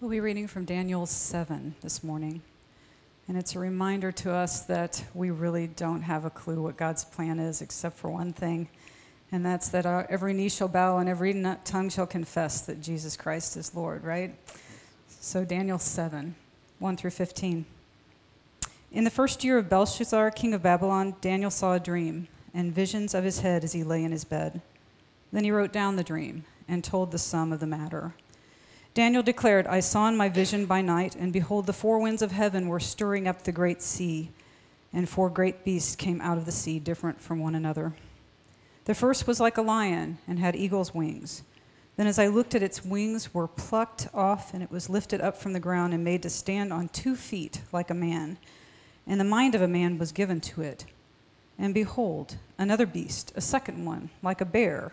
We'll be reading from Daniel 7 this morning. And it's a reminder to us that we really don't have a clue what God's plan is, except for one thing, and that's that our, every knee shall bow and every tongue shall confess that Jesus Christ is Lord, right? So, Daniel 7 1 through 15. In the first year of Belshazzar, king of Babylon, Daniel saw a dream and visions of his head as he lay in his bed. Then he wrote down the dream and told the sum of the matter. Daniel declared, I saw in my vision by night, and behold, the four winds of heaven were stirring up the great sea, and four great beasts came out of the sea, different from one another. The first was like a lion and had eagle's wings. Then, as I looked at its wings, were plucked off, and it was lifted up from the ground and made to stand on two feet like a man. And the mind of a man was given to it. And behold, another beast, a second one, like a bear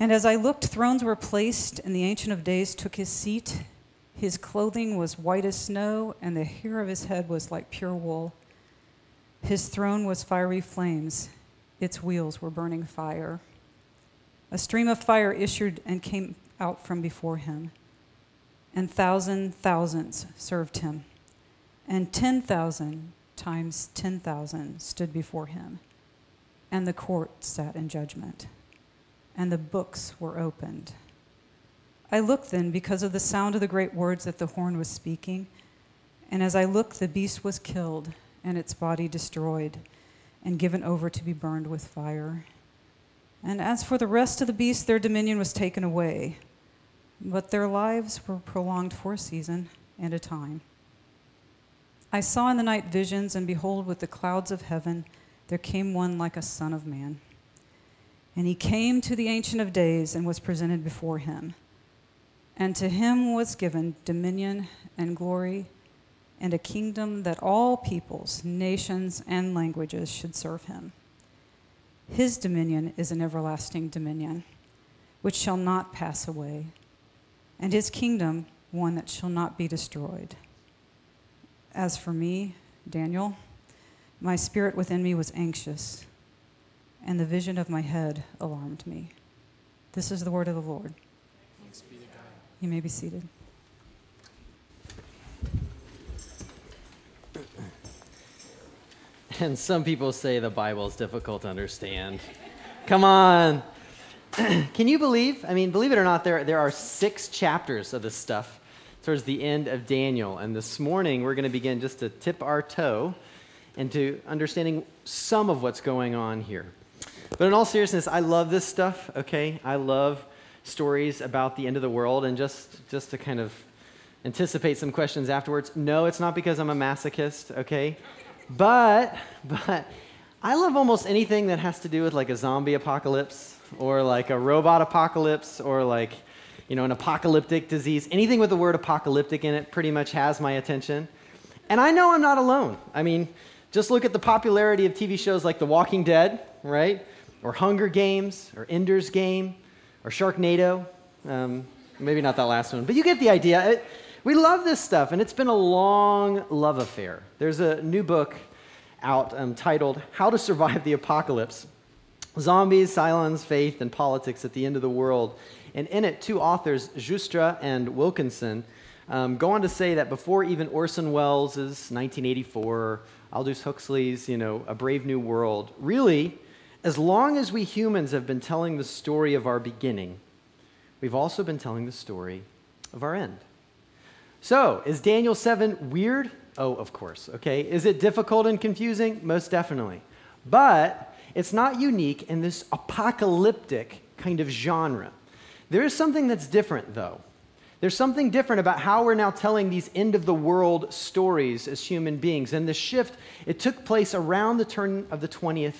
And as I looked, thrones were placed, and the Ancient of Days took his seat. His clothing was white as snow, and the hair of his head was like pure wool. His throne was fiery flames, its wheels were burning fire. A stream of fire issued and came out from before him, and thousand thousands served him, and ten thousand times ten thousand stood before him, and the court sat in judgment and the books were opened. I looked then because of the sound of the great words that the horn was speaking. And as I looked, the beast was killed and its body destroyed and given over to be burned with fire. And as for the rest of the beasts, their dominion was taken away, but their lives were prolonged for a season and a time. I saw in the night visions, and behold, with the clouds of heaven, there came one like a son of man. And he came to the Ancient of Days and was presented before him. And to him was given dominion and glory and a kingdom that all peoples, nations, and languages should serve him. His dominion is an everlasting dominion, which shall not pass away, and his kingdom one that shall not be destroyed. As for me, Daniel, my spirit within me was anxious and the vision of my head alarmed me. This is the word of the Lord. You may be seated. And some people say the Bible is difficult to understand. Come on. Can you believe? I mean, believe it or not, there, there are six chapters of this stuff towards the end of Daniel. And this morning, we're going to begin just to tip our toe into understanding some of what's going on here. But in all seriousness, I love this stuff, okay? I love stories about the end of the world and just just to kind of anticipate some questions afterwards. No, it's not because I'm a masochist, okay? But but I love almost anything that has to do with like a zombie apocalypse or like a robot apocalypse or like you know an apocalyptic disease. Anything with the word apocalyptic in it pretty much has my attention. And I know I'm not alone. I mean, just look at the popularity of TV shows like The Walking Dead, right? Or Hunger Games, or Ender's Game, or Sharknado. Um, maybe not that last one, but you get the idea. It, we love this stuff, and it's been a long love affair. There's a new book out um, titled How to Survive the Apocalypse Zombies, Cylons, Faith, and Politics at the End of the World. And in it, two authors, Joustra and Wilkinson, um, go on to say that before even Orson Welles' 1984, Aldous Huxley's, you know, A Brave New World, really, as long as we humans have been telling the story of our beginning, we've also been telling the story of our end. So, is Daniel 7 weird? Oh, of course, okay. Is it difficult and confusing? Most definitely. But it's not unique in this apocalyptic kind of genre. There is something that's different, though. There's something different about how we're now telling these end of the world stories as human beings. And the shift, it took place around the turn of the 20th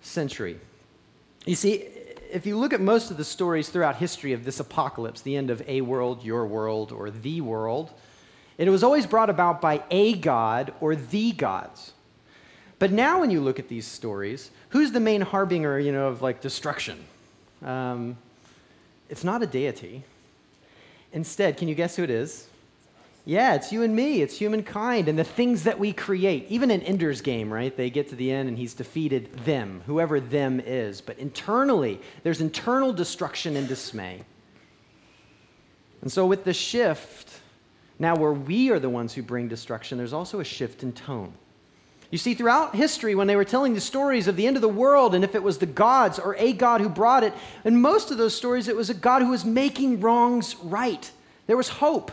century. You see, if you look at most of the stories throughout history of this apocalypse, the end of a world, your world, or the world, it was always brought about by a god or the gods. But now, when you look at these stories, who's the main harbinger, you know, of like destruction? Um, it's not a deity. Instead, can you guess who it is? Yeah, it's you and me. It's humankind and the things that we create. Even in Ender's game, right? They get to the end and he's defeated them, whoever them is. But internally, there's internal destruction and dismay. And so, with the shift, now where we are the ones who bring destruction, there's also a shift in tone. You see, throughout history, when they were telling the stories of the end of the world, and if it was the gods or a God who brought it, in most of those stories, it was a God who was making wrongs right. There was hope.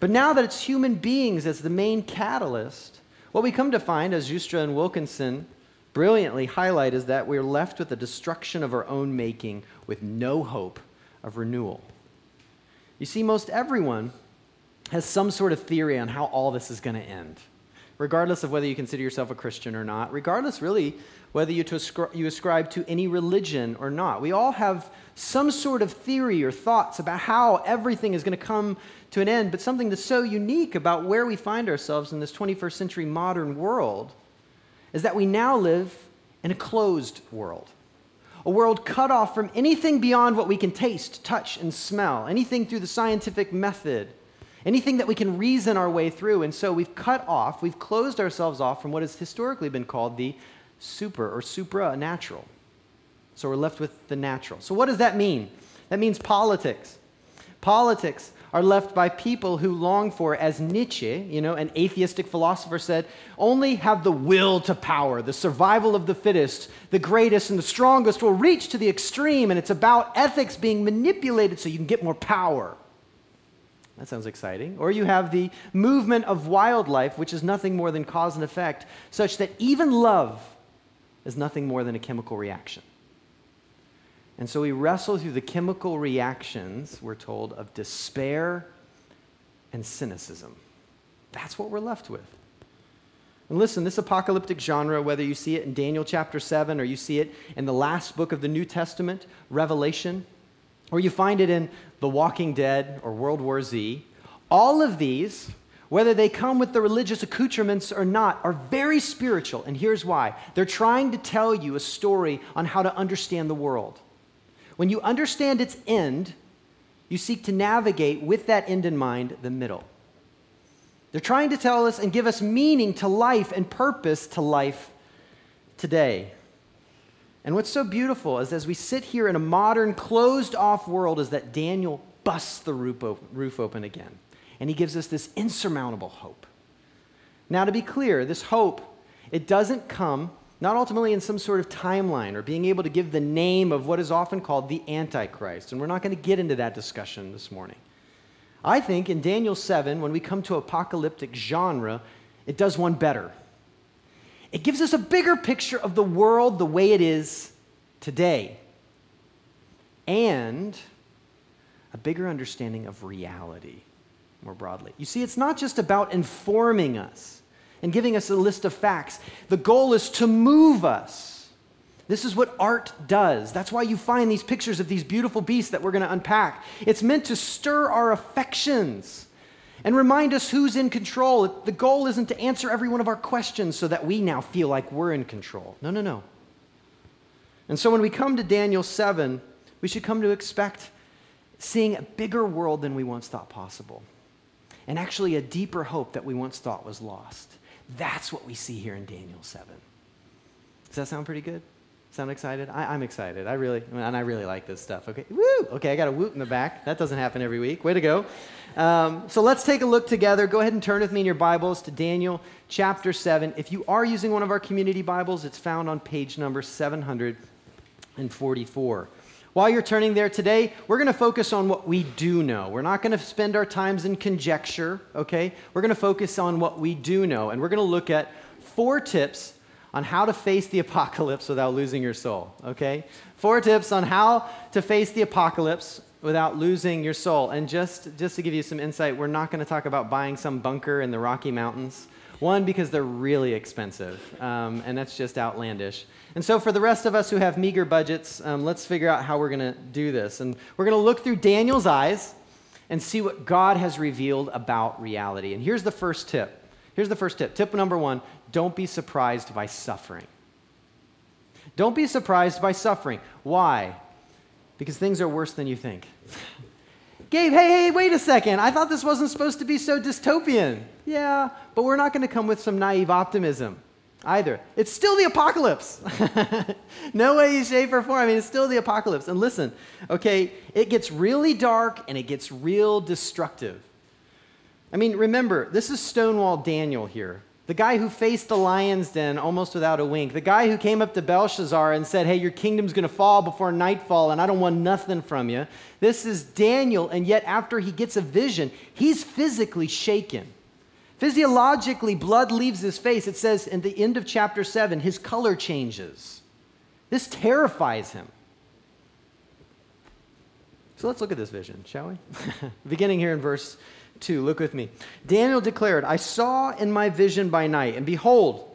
But now that it's human beings as the main catalyst, what we come to find, as Joustra and Wilkinson brilliantly highlight, is that we're left with the destruction of our own making with no hope of renewal. You see, most everyone has some sort of theory on how all this is going to end, regardless of whether you consider yourself a Christian or not, regardless, really, whether you, ascri- you ascribe to any religion or not. We all have some sort of theory or thoughts about how everything is going to come to an end, but something that's so unique about where we find ourselves in this 21st century modern world is that we now live in a closed world. A world cut off from anything beyond what we can taste, touch, and smell, anything through the scientific method, anything that we can reason our way through. And so we've cut off, we've closed ourselves off from what has historically been called the super or supranatural. So we're left with the natural. So what does that mean? That means politics. Politics are left by people who long for, as Nietzsche, you know, an atheistic philosopher said, only have the will to power. The survival of the fittest, the greatest and the strongest will reach to the extreme, and it's about ethics being manipulated so you can get more power. That sounds exciting. Or you have the movement of wildlife, which is nothing more than cause and effect, such that even love is nothing more than a chemical reaction. And so we wrestle through the chemical reactions, we're told, of despair and cynicism. That's what we're left with. And listen, this apocalyptic genre, whether you see it in Daniel chapter 7 or you see it in the last book of the New Testament, Revelation, or you find it in The Walking Dead or World War Z, all of these, whether they come with the religious accoutrements or not, are very spiritual. And here's why they're trying to tell you a story on how to understand the world. When you understand its end, you seek to navigate with that end in mind the middle. They're trying to tell us and give us meaning to life and purpose to life today. And what's so beautiful is as we sit here in a modern, closed off world, is that Daniel busts the roof open again. And he gives us this insurmountable hope. Now, to be clear, this hope, it doesn't come not ultimately in some sort of timeline or being able to give the name of what is often called the Antichrist. And we're not going to get into that discussion this morning. I think in Daniel 7, when we come to apocalyptic genre, it does one better. It gives us a bigger picture of the world the way it is today and a bigger understanding of reality more broadly. You see, it's not just about informing us and giving us a list of facts. The goal is to move us. This is what art does. That's why you find these pictures of these beautiful beasts that we're going to unpack. It's meant to stir our affections and remind us who's in control. The goal isn't to answer every one of our questions so that we now feel like we're in control. No, no, no. And so when we come to Daniel 7, we should come to expect seeing a bigger world than we once thought possible, and actually a deeper hope that we once thought was lost. That's what we see here in Daniel 7. Does that sound pretty good? Sound excited? I, am excited. I really, and I really like this stuff. Okay, woo! Okay, I got a woot in the back. That doesn't happen every week. Way to go. Um, so let's take a look together. Go ahead and turn with me in your Bibles to Daniel chapter 7. If you are using one of our community Bibles, it's found on page number 744. While you're turning there today, we're going to focus on what we do know. We're not going to spend our times in conjecture, okay? We're going to focus on what we do know, and we're going to look at four tips on how to face the apocalypse without losing your soul, okay? Four tips on how to face the apocalypse without losing your soul. And just, just to give you some insight, we're not going to talk about buying some bunker in the Rocky Mountains. One, because they're really expensive, um, and that's just outlandish. And so, for the rest of us who have meager budgets, um, let's figure out how we're going to do this. And we're going to look through Daniel's eyes and see what God has revealed about reality. And here's the first tip. Here's the first tip. Tip number one don't be surprised by suffering. Don't be surprised by suffering. Why? Because things are worse than you think. Gabe, hey, hey, wait a second. I thought this wasn't supposed to be so dystopian. Yeah, but we're not going to come with some naive optimism either. It's still the apocalypse. no way, shape, or form. I mean, it's still the apocalypse. And listen, okay, it gets really dark and it gets real destructive. I mean, remember, this is Stonewall Daniel here. The guy who faced the lion's den almost without a wink. The guy who came up to Belshazzar and said, Hey, your kingdom's going to fall before nightfall, and I don't want nothing from you. This is Daniel, and yet after he gets a vision, he's physically shaken. Physiologically, blood leaves his face. It says in the end of chapter 7, his color changes. This terrifies him. So let's look at this vision, shall we? Beginning here in verse 2. Look with me. Daniel declared, I saw in my vision by night, and behold,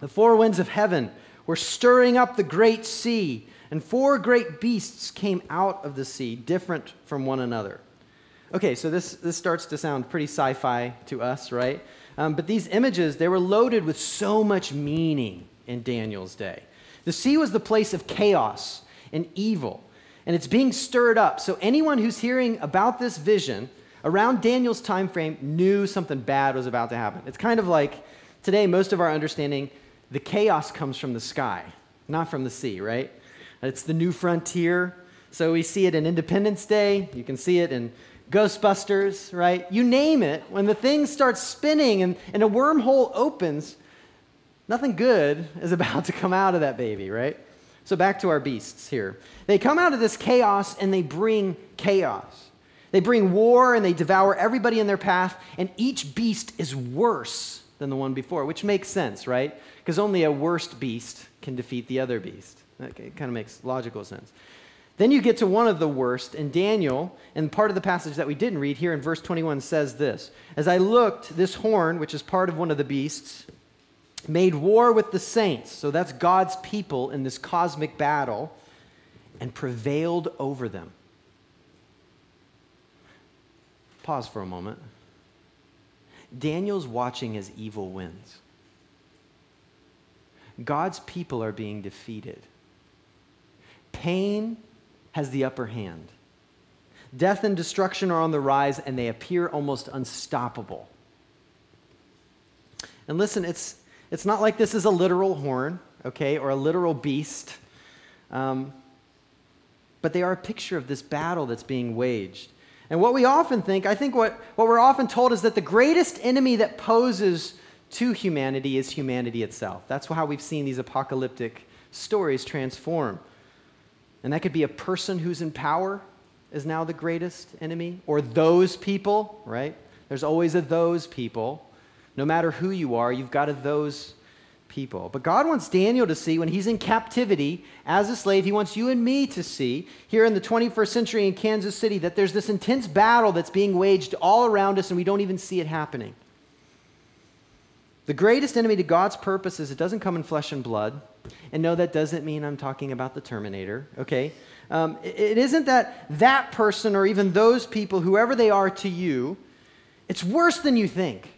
the four winds of heaven were stirring up the great sea, and four great beasts came out of the sea, different from one another. Okay, so this, this starts to sound pretty sci fi to us, right? Um, but these images, they were loaded with so much meaning in Daniel's day. The sea was the place of chaos and evil, and it's being stirred up. So anyone who's hearing about this vision around Daniel's time frame knew something bad was about to happen. It's kind of like today, most of our understanding, the chaos comes from the sky, not from the sea, right? It's the new frontier. So we see it in Independence Day. You can see it in Ghostbusters, right? You name it. When the thing starts spinning and, and a wormhole opens, nothing good is about to come out of that baby, right? So back to our beasts here. They come out of this chaos and they bring chaos. They bring war and they devour everybody in their path, and each beast is worse than the one before, which makes sense, right? Because only a worst beast can defeat the other beast. It kind of makes logical sense. Then you get to one of the worst, and Daniel, and part of the passage that we didn't read here in verse 21 says this As I looked, this horn, which is part of one of the beasts, made war with the saints, so that's God's people in this cosmic battle, and prevailed over them. Pause for a moment. Daniel's watching as evil wins. God's people are being defeated. Pain has the upper hand. Death and destruction are on the rise, and they appear almost unstoppable. And listen, it's, it's not like this is a literal horn, okay, or a literal beast, um, but they are a picture of this battle that's being waged. And what we often think, I think what, what we're often told is that the greatest enemy that poses to humanity is humanity itself. That's how we've seen these apocalyptic stories transform. And that could be a person who's in power is now the greatest enemy, or those people, right? There's always a those people. No matter who you are, you've got a those people. But God wants Daniel to see when he's in captivity as a slave, he wants you and me to see here in the 21st century in Kansas City that there's this intense battle that's being waged all around us and we don't even see it happening. The greatest enemy to God's purpose is it doesn't come in flesh and blood. And no, that doesn't mean I'm talking about the Terminator, okay? Um, it, it isn't that that person or even those people, whoever they are to you, it's worse than you think.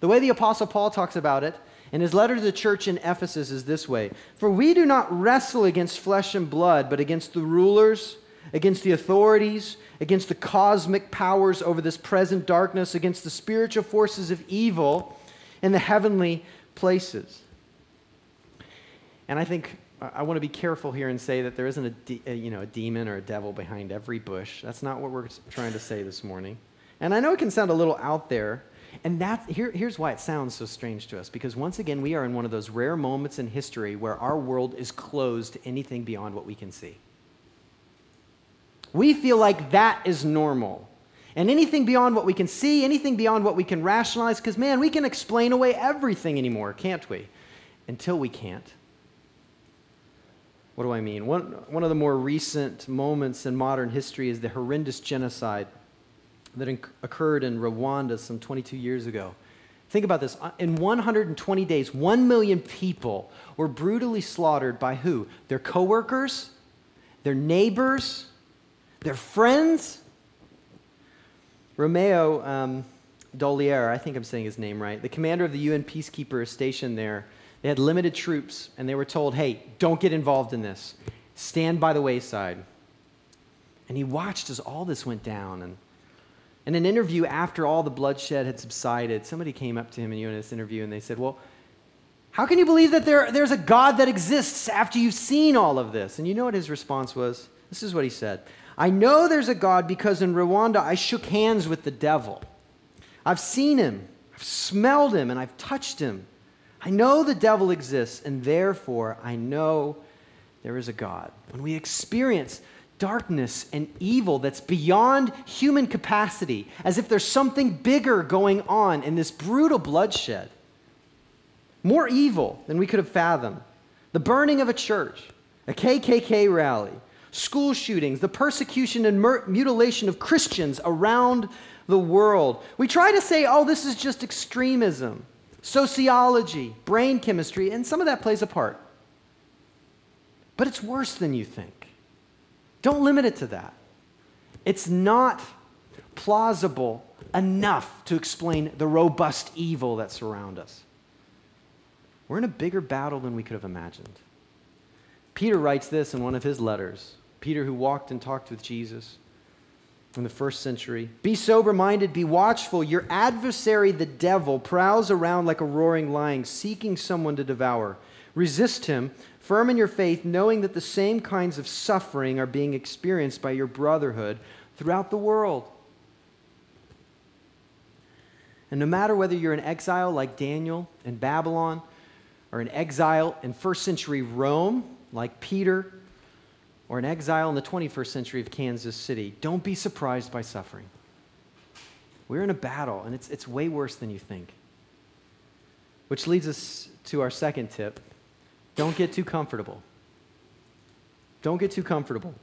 The way the Apostle Paul talks about it and his letter to the church in Ephesus is this way For we do not wrestle against flesh and blood, but against the rulers, against the authorities, against the cosmic powers over this present darkness, against the spiritual forces of evil in the heavenly places. And I think uh, I want to be careful here and say that there isn't a, de- a, you know, a demon or a devil behind every bush. That's not what we're trying to say this morning. And I know it can sound a little out there, and that's, here, here's why it sounds so strange to us because once again, we are in one of those rare moments in history where our world is closed to anything beyond what we can see. We feel like that is normal. And anything beyond what we can see, anything beyond what we can rationalize, because man, we can explain away everything anymore, can't we? Until we can't. What do I mean? One, one of the more recent moments in modern history is the horrendous genocide that occurred in Rwanda some 22 years ago. Think about this. In 120 days, 1 million people were brutally slaughtered by who? Their coworkers, their neighbors, their friends. Romeo um, Dallaire, I think I'm saying his name right, the commander of the UN peacekeeper stationed there. They had limited troops, and they were told, hey, don't get involved in this. Stand by the wayside. And he watched as all this went down. And in an interview after all the bloodshed had subsided, somebody came up to him in this interview and they said, Well, how can you believe that there, there's a God that exists after you've seen all of this? And you know what his response was? This is what he said I know there's a God because in Rwanda I shook hands with the devil. I've seen him, I've smelled him, and I've touched him. I know the devil exists, and therefore I know there is a God. When we experience darkness and evil that's beyond human capacity, as if there's something bigger going on in this brutal bloodshed, more evil than we could have fathomed. The burning of a church, a KKK rally, school shootings, the persecution and mur- mutilation of Christians around the world. We try to say, oh, this is just extremism, sociology, brain chemistry, and some of that plays a part. But it's worse than you think. Don't limit it to that. It's not plausible enough to explain the robust evil that surrounds us. We're in a bigger battle than we could have imagined. Peter writes this in one of his letters. Peter, who walked and talked with Jesus in the first century. Be sober minded, be watchful. Your adversary, the devil, prowls around like a roaring lion, seeking someone to devour. Resist him, firm in your faith, knowing that the same kinds of suffering are being experienced by your brotherhood throughout the world. And no matter whether you're in exile like Daniel in Babylon, or in exile in first century Rome, like Peter, or an exile in the 21st century of Kansas City, don't be surprised by suffering. We're in a battle, and it's, it's way worse than you think. Which leads us to our second tip don't get too comfortable. Don't get too comfortable.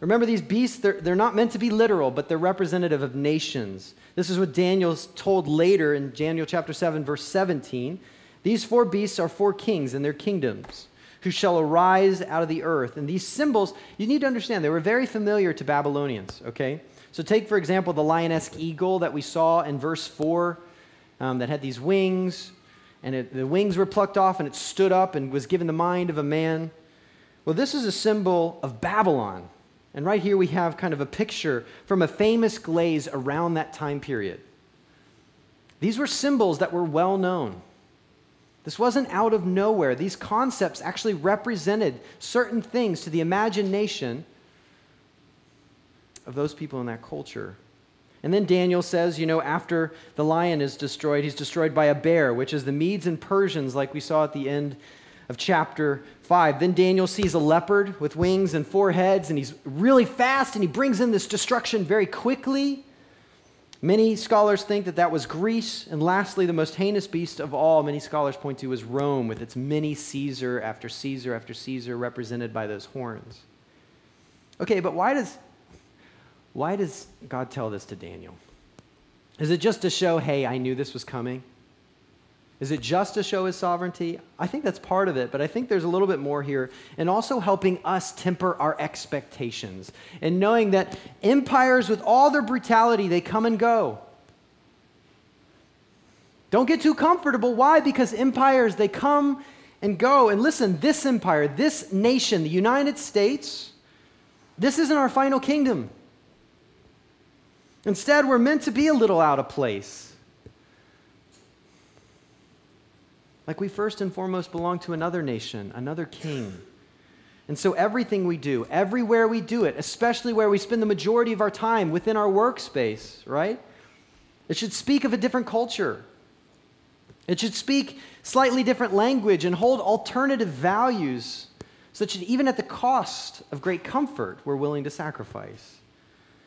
Remember, these beasts, they're, they're not meant to be literal, but they're representative of nations. This is what Daniel's told later in Daniel chapter 7, verse 17. These four beasts are four kings and their kingdoms who shall arise out of the earth. And these symbols, you need to understand, they were very familiar to Babylonians, okay? So take, for example, the lioness eagle that we saw in verse 4 um, that had these wings, and it, the wings were plucked off and it stood up and was given the mind of a man. Well, this is a symbol of Babylon. And right here we have kind of a picture from a famous glaze around that time period. These were symbols that were well known. This wasn't out of nowhere. These concepts actually represented certain things to the imagination of those people in that culture. And then Daniel says, you know, after the lion is destroyed, he's destroyed by a bear, which is the Medes and Persians, like we saw at the end of chapter 5. Then Daniel sees a leopard with wings and four heads, and he's really fast, and he brings in this destruction very quickly. Many scholars think that that was Greece. And lastly, the most heinous beast of all, many scholars point to, is Rome, with its many Caesar after Caesar after Caesar represented by those horns. Okay, but why does, why does God tell this to Daniel? Is it just to show, hey, I knew this was coming? Is it just to show his sovereignty? I think that's part of it, but I think there's a little bit more here. And also helping us temper our expectations and knowing that empires, with all their brutality, they come and go. Don't get too comfortable. Why? Because empires, they come and go. And listen, this empire, this nation, the United States, this isn't our final kingdom. Instead, we're meant to be a little out of place. Like we first and foremost belong to another nation, another king. And so everything we do, everywhere we do it, especially where we spend the majority of our time within our workspace, right? It should speak of a different culture. It should speak slightly different language and hold alternative values such that even at the cost of great comfort, we're willing to sacrifice.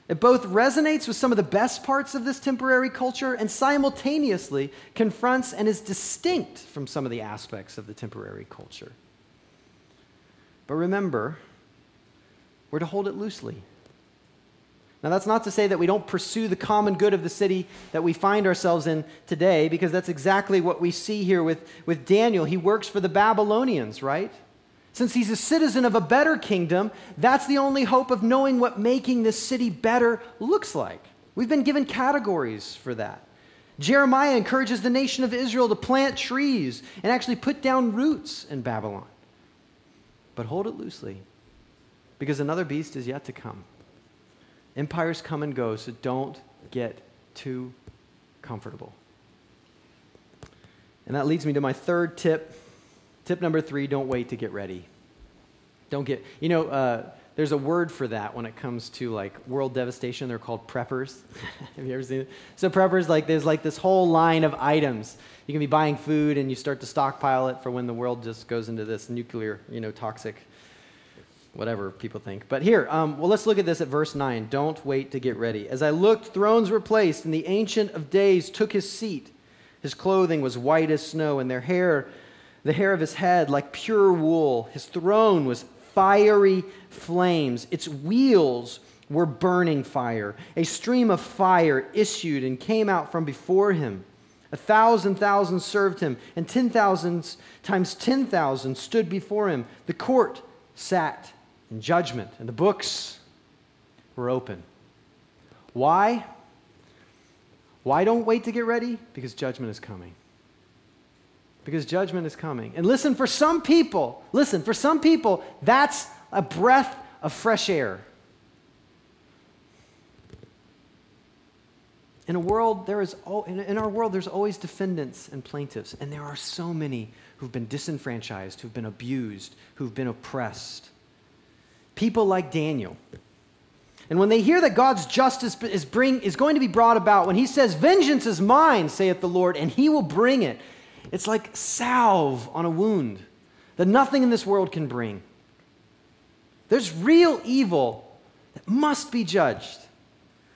It both resonates with some of the best parts of this temporary culture and simultaneously confronts and is distinct from some of the aspects of the temporary culture. But remember, we're to hold it loosely. Now, that's not to say that we don't pursue the common good of the city that we find ourselves in today, because that's exactly what we see here with, with Daniel. He works for the Babylonians, right? Since he's a citizen of a better kingdom, that's the only hope of knowing what making this city better looks like. We've been given categories for that. Jeremiah encourages the nation of Israel to plant trees and actually put down roots in Babylon. But hold it loosely, because another beast is yet to come. Empires come and go, so don't get too comfortable. And that leads me to my third tip Tip number three don't wait to get ready. Don't get, you know, uh, there's a word for that when it comes to like world devastation. They're called preppers. Have you ever seen it? So, preppers, like, there's like this whole line of items. You can be buying food and you start to stockpile it for when the world just goes into this nuclear, you know, toxic, whatever people think. But here, um, well, let's look at this at verse 9. Don't wait to get ready. As I looked, thrones were placed, and the Ancient of Days took his seat. His clothing was white as snow, and their hair the hair of his head like pure wool. His throne was fiery flames. Its wheels were burning fire. A stream of fire issued and came out from before him. A thousand thousand served him, and ten thousands times ten thousand stood before him. The court sat in judgment, and the books were open. Why? Why don't wait to get ready? Because judgment is coming because judgment is coming. And listen, for some people, listen, for some people, that's a breath of fresh air. In a world, there is in our world, there's always defendants and plaintiffs, and there are so many who've been disenfranchised, who've been abused, who've been oppressed. People like Daniel. And when they hear that God's justice is, bring, is going to be brought about, when he says, Vengeance is mine, saith the Lord, and he will bring it, it's like salve on a wound that nothing in this world can bring. There's real evil that must be judged,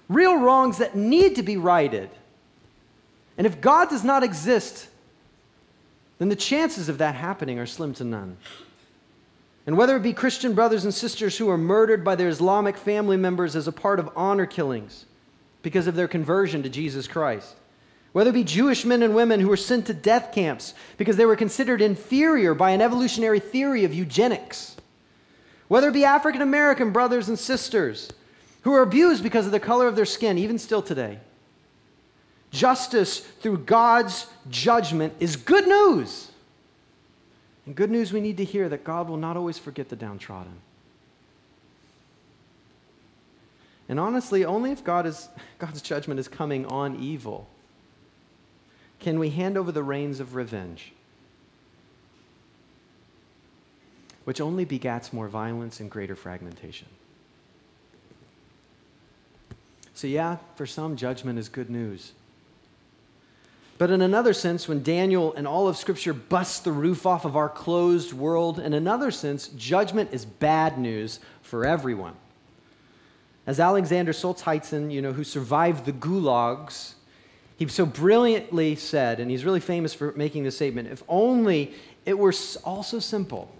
real wrongs that need to be righted. And if God does not exist, then the chances of that happening are slim to none. And whether it be Christian brothers and sisters who are murdered by their Islamic family members as a part of honor killings because of their conversion to Jesus Christ, whether it be Jewish men and women who were sent to death camps because they were considered inferior by an evolutionary theory of eugenics, whether it be African American brothers and sisters who are abused because of the color of their skin, even still today. Justice through God's judgment is good news. And good news we need to hear that God will not always forget the downtrodden. And honestly, only if God is, God's judgment is coming on evil can we hand over the reins of revenge, which only begats more violence and greater fragmentation. So, yeah, for some, judgment is good news. But in another sense, when Daniel and all of Scripture busts the roof off of our closed world, in another sense, judgment is bad news for everyone. As Alexander Solzhenitsyn, you know, who survived the gulags, he so brilliantly said, and he's really famous for making this statement if only it were all so simple.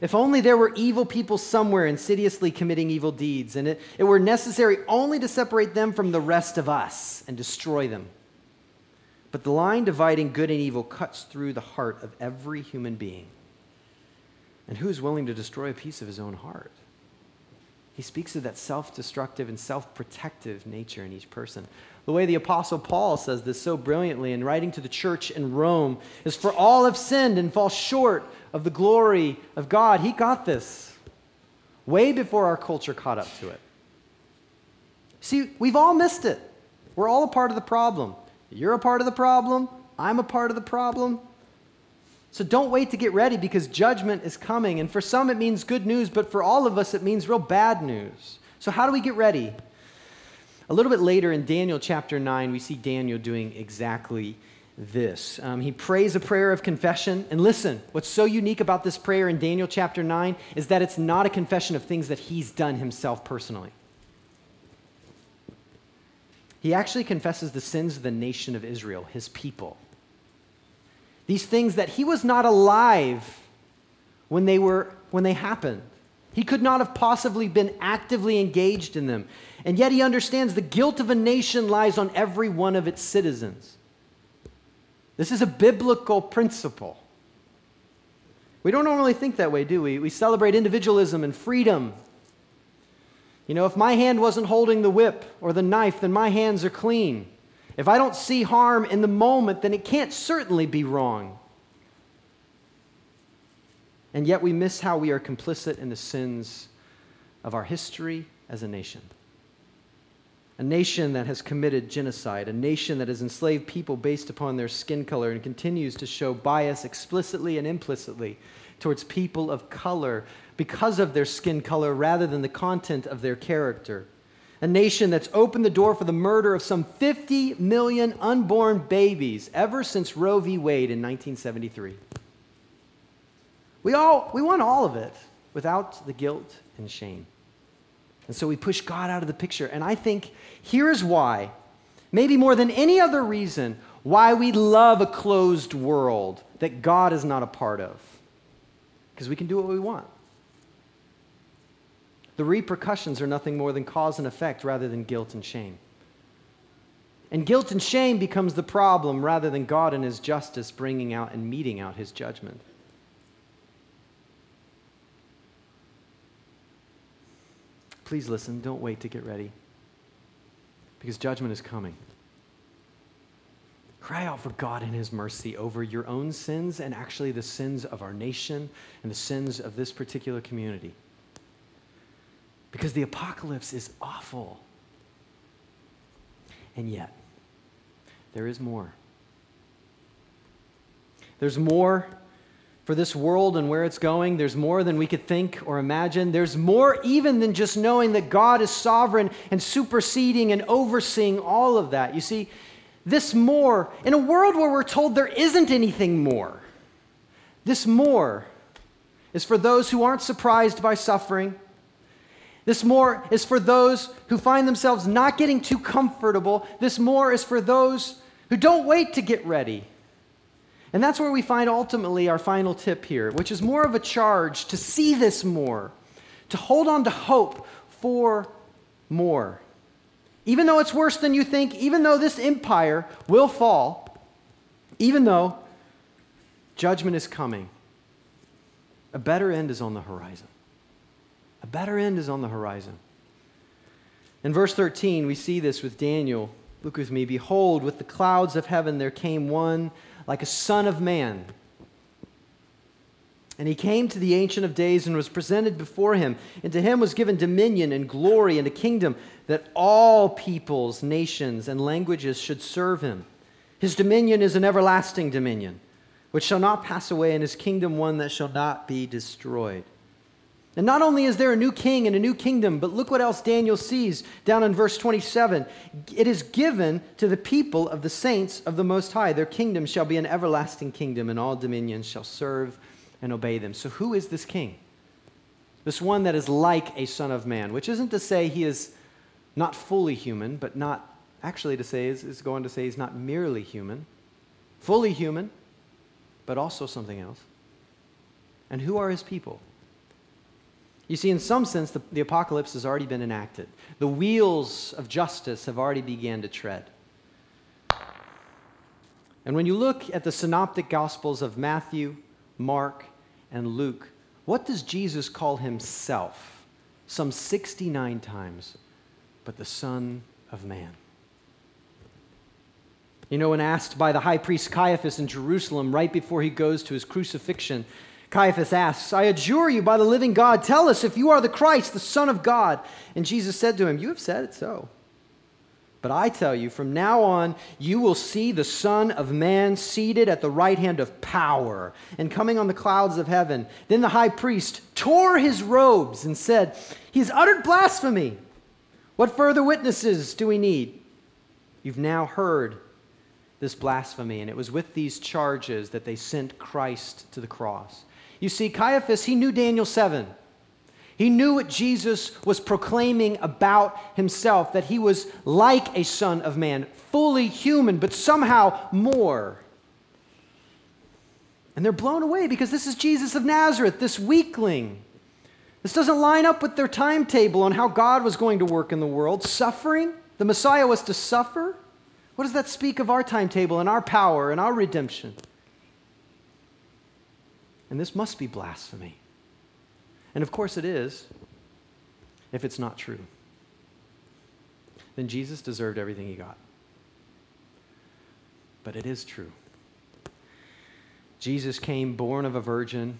If only there were evil people somewhere insidiously committing evil deeds, and it, it were necessary only to separate them from the rest of us and destroy them. But the line dividing good and evil cuts through the heart of every human being. And who is willing to destroy a piece of his own heart? He speaks of that self destructive and self protective nature in each person. The way the Apostle Paul says this so brilliantly in writing to the church in Rome is for all have sinned and fall short of the glory of God. He got this way before our culture caught up to it. See, we've all missed it. We're all a part of the problem. You're a part of the problem. I'm a part of the problem. So don't wait to get ready because judgment is coming. And for some, it means good news, but for all of us, it means real bad news. So, how do we get ready? A little bit later in Daniel chapter 9, we see Daniel doing exactly this. Um, he prays a prayer of confession. And listen, what's so unique about this prayer in Daniel chapter 9 is that it's not a confession of things that he's done himself personally. He actually confesses the sins of the nation of Israel, his people. These things that he was not alive when they were when they happened. He could not have possibly been actively engaged in them. And yet he understands the guilt of a nation lies on every one of its citizens. This is a biblical principle. We don't normally think that way, do we? We celebrate individualism and freedom. You know, if my hand wasn't holding the whip or the knife, then my hands are clean. If I don't see harm in the moment, then it can't certainly be wrong. And yet we miss how we are complicit in the sins of our history as a nation a nation that has committed genocide, a nation that has enslaved people based upon their skin color and continues to show bias explicitly and implicitly towards people of color because of their skin color rather than the content of their character. A nation that's opened the door for the murder of some 50 million unborn babies ever since Roe v. Wade in 1973. We, all, we want all of it without the guilt and shame. And so we push God out of the picture. And I think here's why, maybe more than any other reason, why we love a closed world that God is not a part of. Because we can do what we want. The repercussions are nothing more than cause and effect rather than guilt and shame. And guilt and shame becomes the problem rather than God and His justice bringing out and meting out His judgment. Please listen. Don't wait to get ready. Because judgment is coming. Cry out for God in His mercy over your own sins and actually the sins of our nation and the sins of this particular community. Because the apocalypse is awful. And yet, there is more. There's more for this world and where it's going. There's more than we could think or imagine. There's more even than just knowing that God is sovereign and superseding and overseeing all of that. You see, this more, in a world where we're told there isn't anything more, this more is for those who aren't surprised by suffering. This more is for those who find themselves not getting too comfortable. This more is for those who don't wait to get ready and that's where we find ultimately our final tip here, which is more of a charge to see this more, to hold on to hope for more. Even though it's worse than you think, even though this empire will fall, even though judgment is coming, a better end is on the horizon. A better end is on the horizon. In verse 13, we see this with Daniel. Look with me. Behold, with the clouds of heaven there came one like a son of man. And he came to the Ancient of Days and was presented before him. And to him was given dominion and glory and a kingdom that all peoples, nations, and languages should serve him. His dominion is an everlasting dominion, which shall not pass away, and his kingdom one that shall not be destroyed. And not only is there a new king and a new kingdom, but look what else Daniel sees down in verse 27. It is given to the people of the saints of the Most High. Their kingdom shall be an everlasting kingdom, and all dominions shall serve and obey them. So, who is this king? This one that is like a son of man, which isn't to say he is not fully human, but not actually to say, is, is going to say he's not merely human, fully human, but also something else. And who are his people? You see, in some sense, the, the apocalypse has already been enacted. The wheels of justice have already began to tread. And when you look at the synoptic gospels of Matthew, Mark, and Luke, what does Jesus call himself? Some 69 times, but the Son of Man. You know, when asked by the high priest Caiaphas in Jerusalem right before he goes to his crucifixion, Caiaphas asks, I adjure you by the living God, tell us if you are the Christ, the Son of God. And Jesus said to him, You have said it so. But I tell you, from now on, you will see the Son of Man seated at the right hand of power and coming on the clouds of heaven. Then the high priest tore his robes and said, He has uttered blasphemy. What further witnesses do we need? You've now heard this blasphemy, and it was with these charges that they sent Christ to the cross. You see, Caiaphas, he knew Daniel 7. He knew what Jesus was proclaiming about himself, that he was like a son of man, fully human, but somehow more. And they're blown away because this is Jesus of Nazareth, this weakling. This doesn't line up with their timetable on how God was going to work in the world. Suffering, the Messiah was to suffer. What does that speak of our timetable and our power and our redemption? And this must be blasphemy. And of course it is, if it's not true. Then Jesus deserved everything he got. But it is true. Jesus came born of a virgin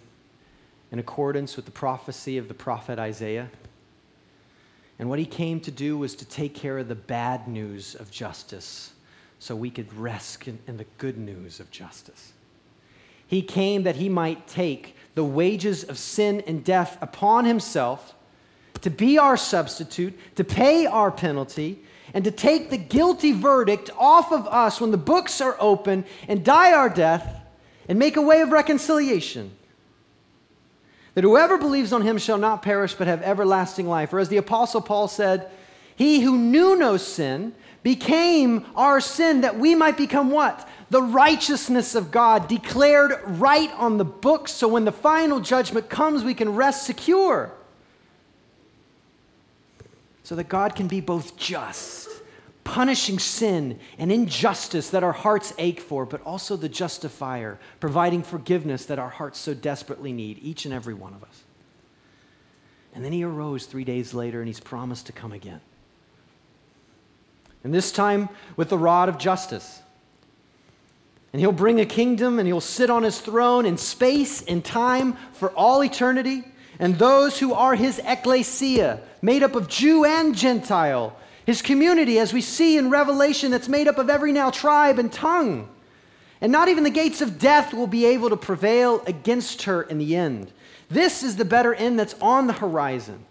in accordance with the prophecy of the prophet Isaiah. And what he came to do was to take care of the bad news of justice so we could rest in, in, the good news of justice. He came that he might take the wages of sin and death upon himself to be our substitute, to pay our penalty, and to take the guilty verdict off of us when the books are open and die our death and make a way of reconciliation. That whoever believes on him shall not perish but have everlasting life. Or as the Apostle Paul said, He who knew no sin became our sin that we might become what? The righteousness of God declared right on the books so when the final judgment comes, we can rest secure. So that God can be both just, punishing sin and injustice that our hearts ache for, but also the justifier, providing forgiveness that our hearts so desperately need, each and every one of us. And then he arose three days later and he's promised to come again and this time with the rod of justice. And he'll bring a kingdom and he'll sit on his throne in space and time for all eternity. And those who are his ecclesia, made up of Jew and Gentile, his community, as we see in Revelation, that's made up of every now tribe and tongue. And not even the gates of death will be able to prevail against her in the end. This is the better end that's on the horizon.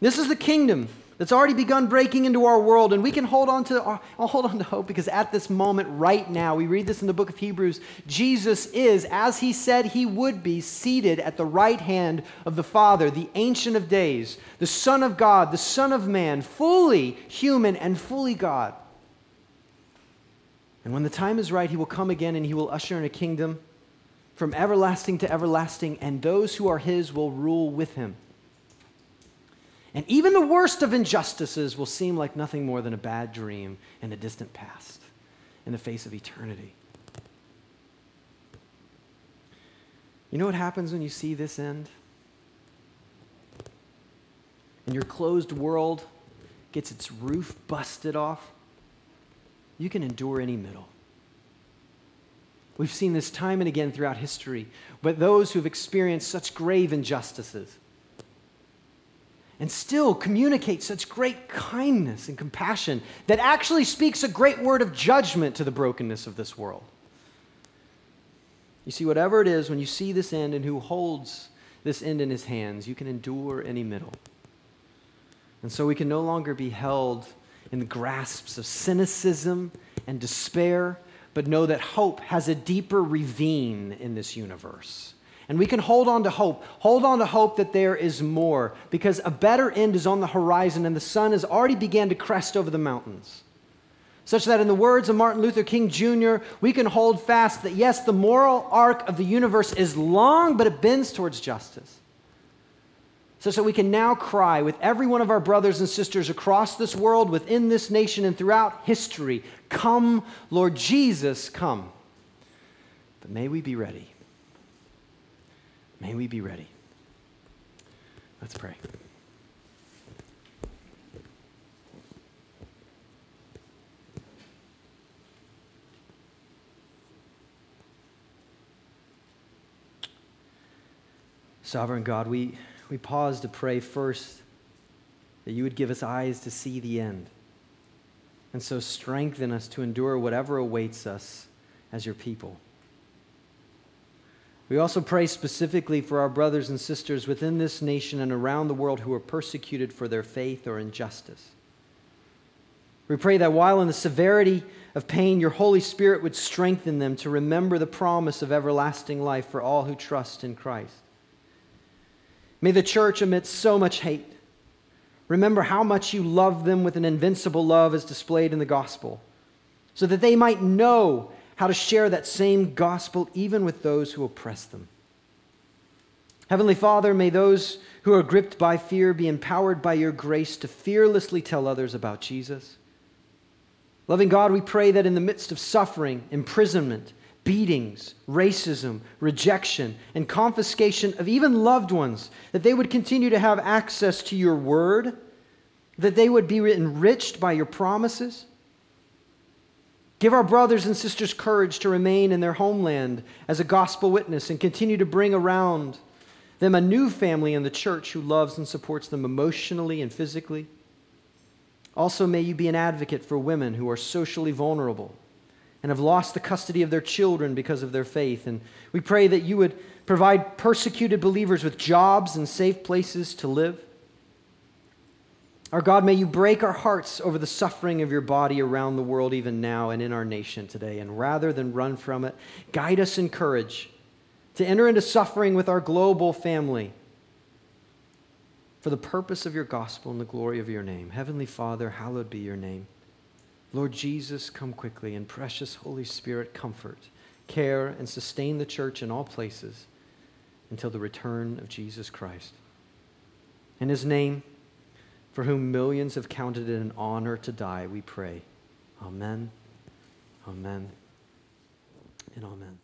This is the kingdom that's already begun breaking into our world, and we can hold on to I'll uh, hold on to hope because at this moment, right now, we read this in the book of Hebrews. Jesus is, as he said he would be, seated at the right hand of the Father, the Ancient of Days, the Son of God, the Son of Man, fully human and fully God. And when the time is right, he will come again and he will usher in a kingdom from everlasting to everlasting, and those who are his will rule with him. And even the worst of injustices will seem like nothing more than a bad dream in a distant past in the face of eternity. You know what happens when you see this end? And your closed world gets its roof busted off, you can endure any middle. We've seen this time and again throughout history, but those who've experienced such grave injustices, and still communicate such great kindness and compassion that actually speaks a great word of judgment to the brokenness of this world. You see, whatever it is, when you see this end and who holds this end in his hands, you can endure any middle. And so we can no longer be held in the grasps of cynicism and despair, but know that hope has a deeper ravine in this universe and we can hold on to hope. Hold on to hope that there is more because a better end is on the horizon and the sun has already began to crest over the mountains. Such that, in the words of Martin Luther King Jr., we can hold fast that yes, the moral arc of the universe is long, but it bends towards justice. Such that we can now cry with every one of our brothers and sisters across this world, within this nation, and throughout history Come, Lord Jesus, come. But may we be ready. May we be ready. Let's pray. Sovereign God, we, we pause to pray first that you would give us eyes to see the end. And so strengthen us to endure whatever awaits us as your people. We also pray specifically for our brothers and sisters within this nation and around the world who are persecuted for their faith or injustice. We pray that while in the severity of pain, your Holy Spirit would strengthen them to remember the promise of everlasting life for all who trust in Christ. May the church, amidst so much hate, remember how much you love them with an invincible love as displayed in the gospel, so that they might know how to share that same gospel even with those who oppress them. Heavenly Father, may those who are gripped by fear be empowered by your grace to fearlessly tell others about Jesus. Loving God, we pray that in the midst of suffering, imprisonment, beatings, racism, rejection, and confiscation of even loved ones, that they would continue to have access to your word, that they would be enriched by your promises. Give our brothers and sisters courage to remain in their homeland as a gospel witness and continue to bring around them a new family in the church who loves and supports them emotionally and physically. Also, may you be an advocate for women who are socially vulnerable and have lost the custody of their children because of their faith. And we pray that you would provide persecuted believers with jobs and safe places to live. Our God, may you break our hearts over the suffering of your body around the world, even now and in our nation today. And rather than run from it, guide us in courage to enter into suffering with our global family for the purpose of your gospel and the glory of your name. Heavenly Father, hallowed be your name. Lord Jesus, come quickly, and precious Holy Spirit, comfort, care, and sustain the church in all places until the return of Jesus Christ. In his name, for whom millions have counted it an honor to die, we pray. Amen, amen, and amen.